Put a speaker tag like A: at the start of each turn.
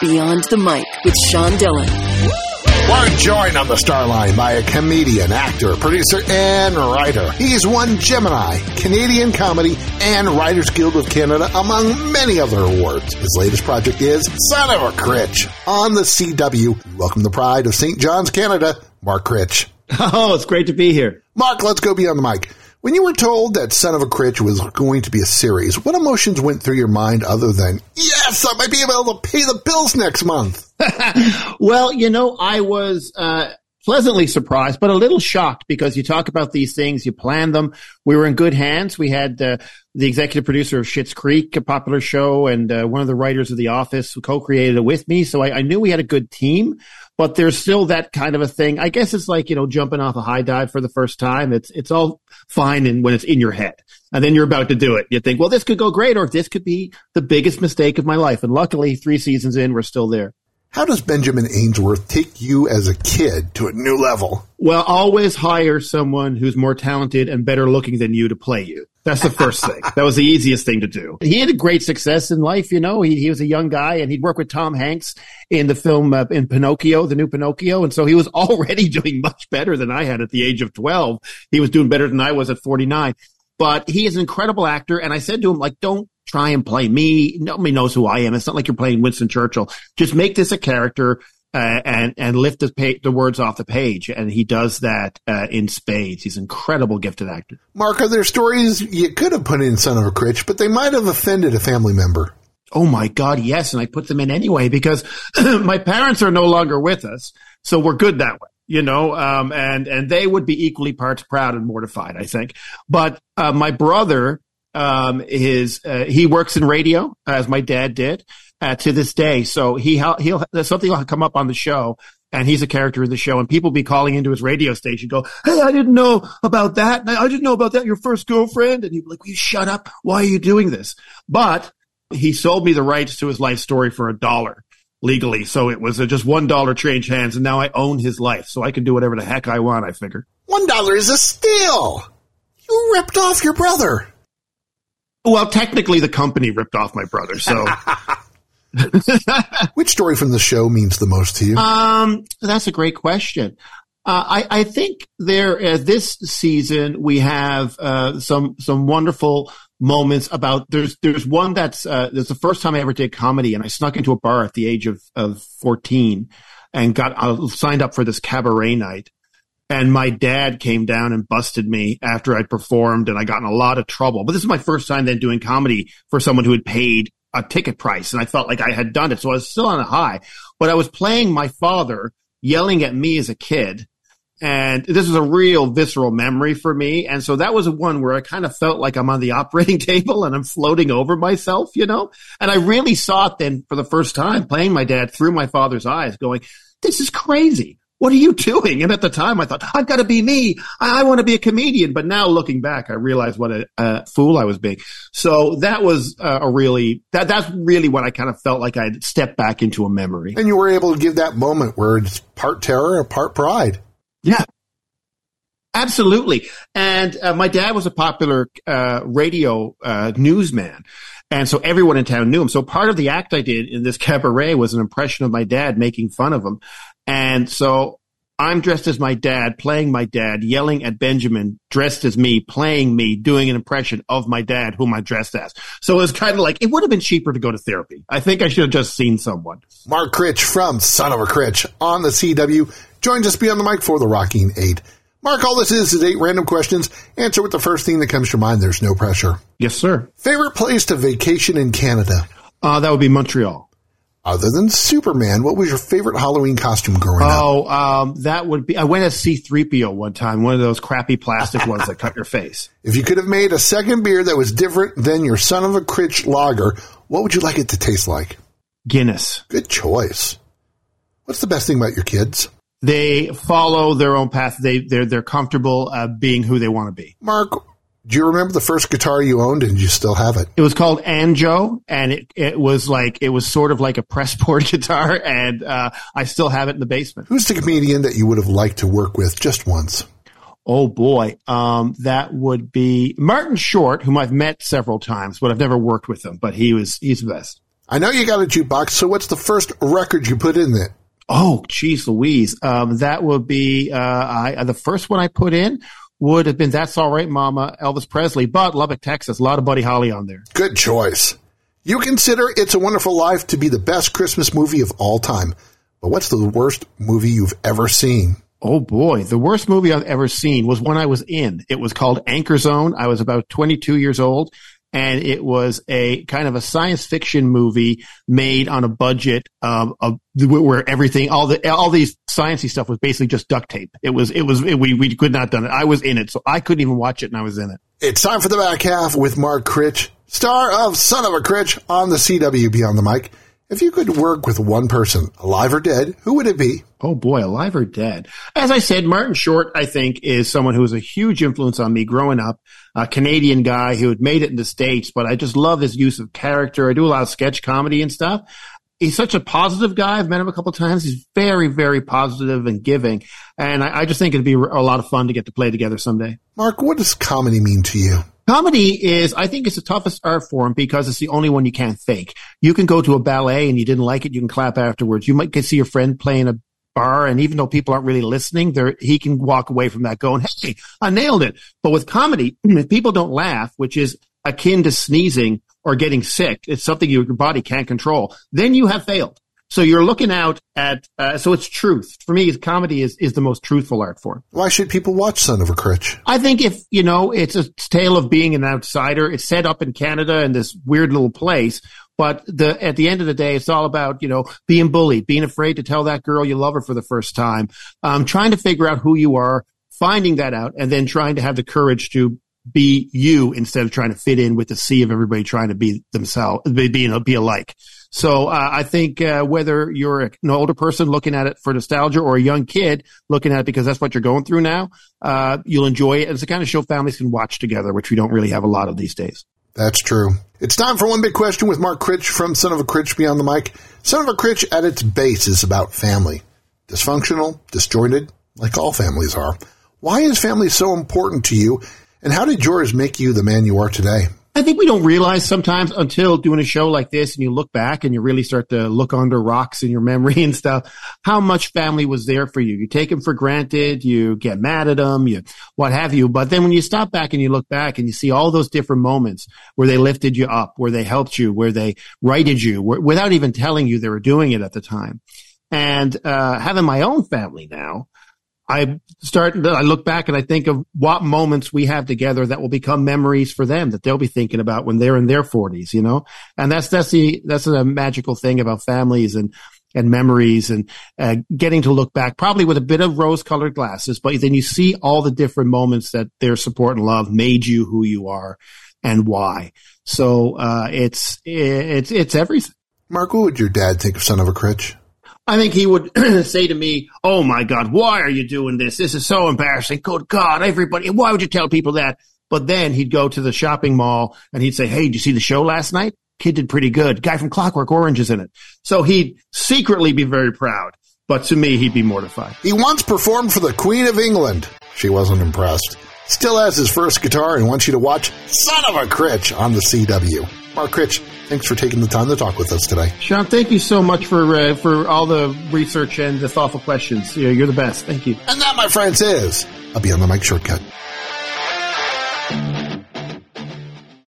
A: Beyond the Mic with Sean Dillon.
B: We're joined on the Starline by a comedian, actor, producer, and writer. He's won Gemini, Canadian Comedy, and Writers Guild of Canada, among many other awards. His latest project is Son of a Critch on the CW. Welcome the pride of St. John's, Canada, Mark Critch.
C: Oh, it's great to be here.
B: Mark, let's go beyond the mic. When you were told that Son of a Critch was going to be a series, what emotions went through your mind other than, yes, I might be able to pay the bills next month?
C: well, you know, I was uh, pleasantly surprised, but a little shocked because you talk about these things, you plan them. We were in good hands. We had uh, the executive producer of Schitt's Creek, a popular show, and uh, one of the writers of The Office who co-created it with me. So I, I knew we had a good team but there's still that kind of a thing. I guess it's like, you know, jumping off a high dive for the first time. It's, it's all fine and when it's in your head and then you're about to do it. You think, well, this could go great or this could be the biggest mistake of my life. And luckily three seasons in, we're still there.
B: How does Benjamin Ainsworth take you as a kid to a new level?
C: Well, always hire someone who's more talented and better looking than you to play you. That's the first thing. That was the easiest thing to do. He had a great success in life, you know. He, he was a young guy and he'd work with Tom Hanks in the film uh, in Pinocchio, the new Pinocchio. And so he was already doing much better than I had at the age of 12. He was doing better than I was at 49. But he is an incredible actor. And I said to him, like, don't try and play me. Nobody knows who I am. It's not like you're playing Winston Churchill. Just make this a character. Uh, and and lift the, pa- the words off the page, and he does that uh, in spades. He's an incredible gifted actor.
B: Mark, are there stories you could have put in Son of a Critch, but they might have offended a family member?
C: Oh my God, yes, and I put them in anyway because my parents are no longer with us, so we're good that way you know, um, and, and they would be equally parts proud and mortified, I think. But, uh, my brother, um, is, uh, he works in radio as my dad did, uh, to this day. So he, he'll, something will come up on the show and he's a character in the show and people be calling into his radio station, go, Hey, I didn't know about that. I didn't know about that. Your first girlfriend. And he'd be like, Will you shut up? Why are you doing this? But he sold me the rights to his life story for a dollar legally. So it was a just one dollar change hands, and now I own his life, so I can do whatever the heck I want. I figure
B: one dollar is a steal. You ripped off your brother.
C: Well, technically, the company ripped off my brother. So,
B: which story from the show means the most to you?
C: Um, that's a great question. Uh, I, I, think there, uh, this season, we have, uh, some, some wonderful moments about there's there's one that's uh there's the first time I ever did comedy and I snuck into a bar at the age of of 14 and got uh, signed up for this cabaret night and my dad came down and busted me after I'd performed and I got in a lot of trouble but this is my first time then doing comedy for someone who had paid a ticket price and I felt like I had done it so I was still on a high but I was playing my father yelling at me as a kid and this was a real visceral memory for me. And so that was one where I kind of felt like I'm on the operating table and I'm floating over myself, you know? And I really saw it then for the first time playing my dad through my father's eyes going, this is crazy. What are you doing? And at the time I thought, I've got to be me. I, I want to be a comedian. But now looking back, I realized what a, a fool I was being. So that was uh, a really, that, that's really what I kind of felt like I'd stepped back into a memory.
B: And you were able to give that moment where it's part terror and part pride.
C: Yeah. Absolutely. And uh, my dad was a popular uh, radio uh, newsman. And so everyone in town knew him. So part of the act I did in this cabaret was an impression of my dad making fun of him. And so I'm dressed as my dad, playing my dad, yelling at Benjamin, dressed as me, playing me, doing an impression of my dad, whom I dressed as. So it was kind of like, it would have been cheaper to go to therapy. I think I should have just seen someone.
B: Mark Critch from Son of a Critch on the CW joins us beyond the mic for the Rocking Eight. Mark, all this is is eight random questions. Answer with the first thing that comes to mind. There's no pressure.
C: Yes, sir.
B: Favorite place to vacation in Canada?
C: Uh, that would be Montreal.
B: Other than Superman, what was your favorite Halloween costume growing
C: oh, up? Oh, um, that would be. I went as C3PO one time, one of those crappy plastic ones that cut your face.
B: If you could have made a second beer that was different than your son of a critch lager, what would you like it to taste like?
C: Guinness.
B: Good choice. What's the best thing about your kids?
C: They follow their own path. They they're they're comfortable uh, being who they want to be.
B: Mark, do you remember the first guitar you owned and you still have it?
C: It was called Anjo and it, it was like, it was sort of like a pressboard guitar and, uh, I still have it in the basement.
B: Who's the comedian that you would have liked to work with just once?
C: Oh boy. Um, that would be Martin Short, whom I've met several times, but I've never worked with him, but he was, he's the best.
B: I know you got a jukebox, so what's the first record you put in there?
C: Oh, geez, Louise. Um, that would be uh, I, the first one I put in would have been "That's All Right, Mama," Elvis Presley, but Lubbock, Texas, a lot of Buddy Holly on there.
B: Good choice. You consider It's a Wonderful Life to be the best Christmas movie of all time, but what's the worst movie you've ever seen?
C: Oh boy, the worst movie I've ever seen was one I was in. It was called Anchor Zone. I was about 22 years old and it was a kind of a science fiction movie made on a budget um, of where everything, all the all these sciencey stuff was basically just duct tape. It was it was it, we we could not done it. I was in it, so I couldn't even watch it, and I was in it.
B: It's time for the back half with Mark Critch, star of Son of a Critch on the CW Beyond the Mic. If you could work with one person, alive or dead, who would it be?
C: Oh boy, alive or dead. As I said, Martin Short, I think, is someone who was a huge influence on me growing up. A Canadian guy who had made it in the States, but I just love his use of character. I do a lot of sketch comedy and stuff. He's such a positive guy. I've met him a couple times. He's very, very positive and giving. And I, I just think it'd be a lot of fun to get to play together someday.
B: Mark, what does comedy mean to you?
C: Comedy is, I think it's the toughest art form because it's the only one you can't fake. You can go to a ballet and you didn't like it, you can clap afterwards. You might get see your friend playing a bar and even though people aren't really listening, there he can walk away from that going, Hey, I nailed it. But with comedy, if people don't laugh, which is akin to sneezing or getting sick, it's something your body can't control, then you have failed. So you're looking out at, uh, so it's truth. For me, comedy is, is the most truthful art form.
B: Why should people watch Son of a Critch?
C: I think if, you know, it's a tale of being an outsider. It's set up in Canada in this weird little place. But the, at the end of the day, it's all about, you know, being bullied, being afraid to tell that girl you love her for the first time, um, trying to figure out who you are, finding that out, and then trying to have the courage to be you instead of trying to fit in with the sea of everybody trying to be themselves, be, be, be alike. So uh, I think uh, whether you're an older person looking at it for nostalgia or a young kid looking at it because that's what you're going through now, uh, you'll enjoy it. It's the kind of show families can watch together, which we don't really have a lot of these days.
B: That's true. It's time for one big question with Mark Critch from Son of a Critch Beyond the Mic. Son of a Critch at its base is about family. Dysfunctional, disjointed, like all families are. Why is family so important to you? And how did yours make you the man you are today?
C: I think we don't realize sometimes until doing a show like this and you look back and you really start to look under rocks in your memory and stuff, how much family was there for you. You take them for granted, you get mad at them, you, what have you. But then when you stop back and you look back and you see all those different moments where they lifted you up, where they helped you, where they righted you without even telling you they were doing it at the time. And, uh, having my own family now, I start, I look back and I think of what moments we have together that will become memories for them that they'll be thinking about when they're in their forties, you know? And that's, that's the, that's a magical thing about families and, and memories and uh, getting to look back probably with a bit of rose colored glasses, but then you see all the different moments that their support and love made you who you are and why. So, uh, it's, it's, it's everything.
B: Mark, what would your dad think of Son of a Critch?
C: I think he would say to me, Oh my God, why are you doing this? This is so embarrassing. Good God, everybody, why would you tell people that? But then he'd go to the shopping mall and he'd say, Hey, did you see the show last night? Kid did pretty good. Guy from Clockwork Orange is in it. So he'd secretly be very proud. But to me, he'd be mortified.
B: He once performed for the Queen of England. She wasn't impressed. Still has his first guitar and wants you to watch Son of a Critch on the CW. Mark Critch, thanks for taking the time to talk with us today.
C: Sean, thank you so much for uh, for all the research and the thoughtful questions. You're the best. Thank you.
B: And that, my friends, is a Beyond the Mic shortcut.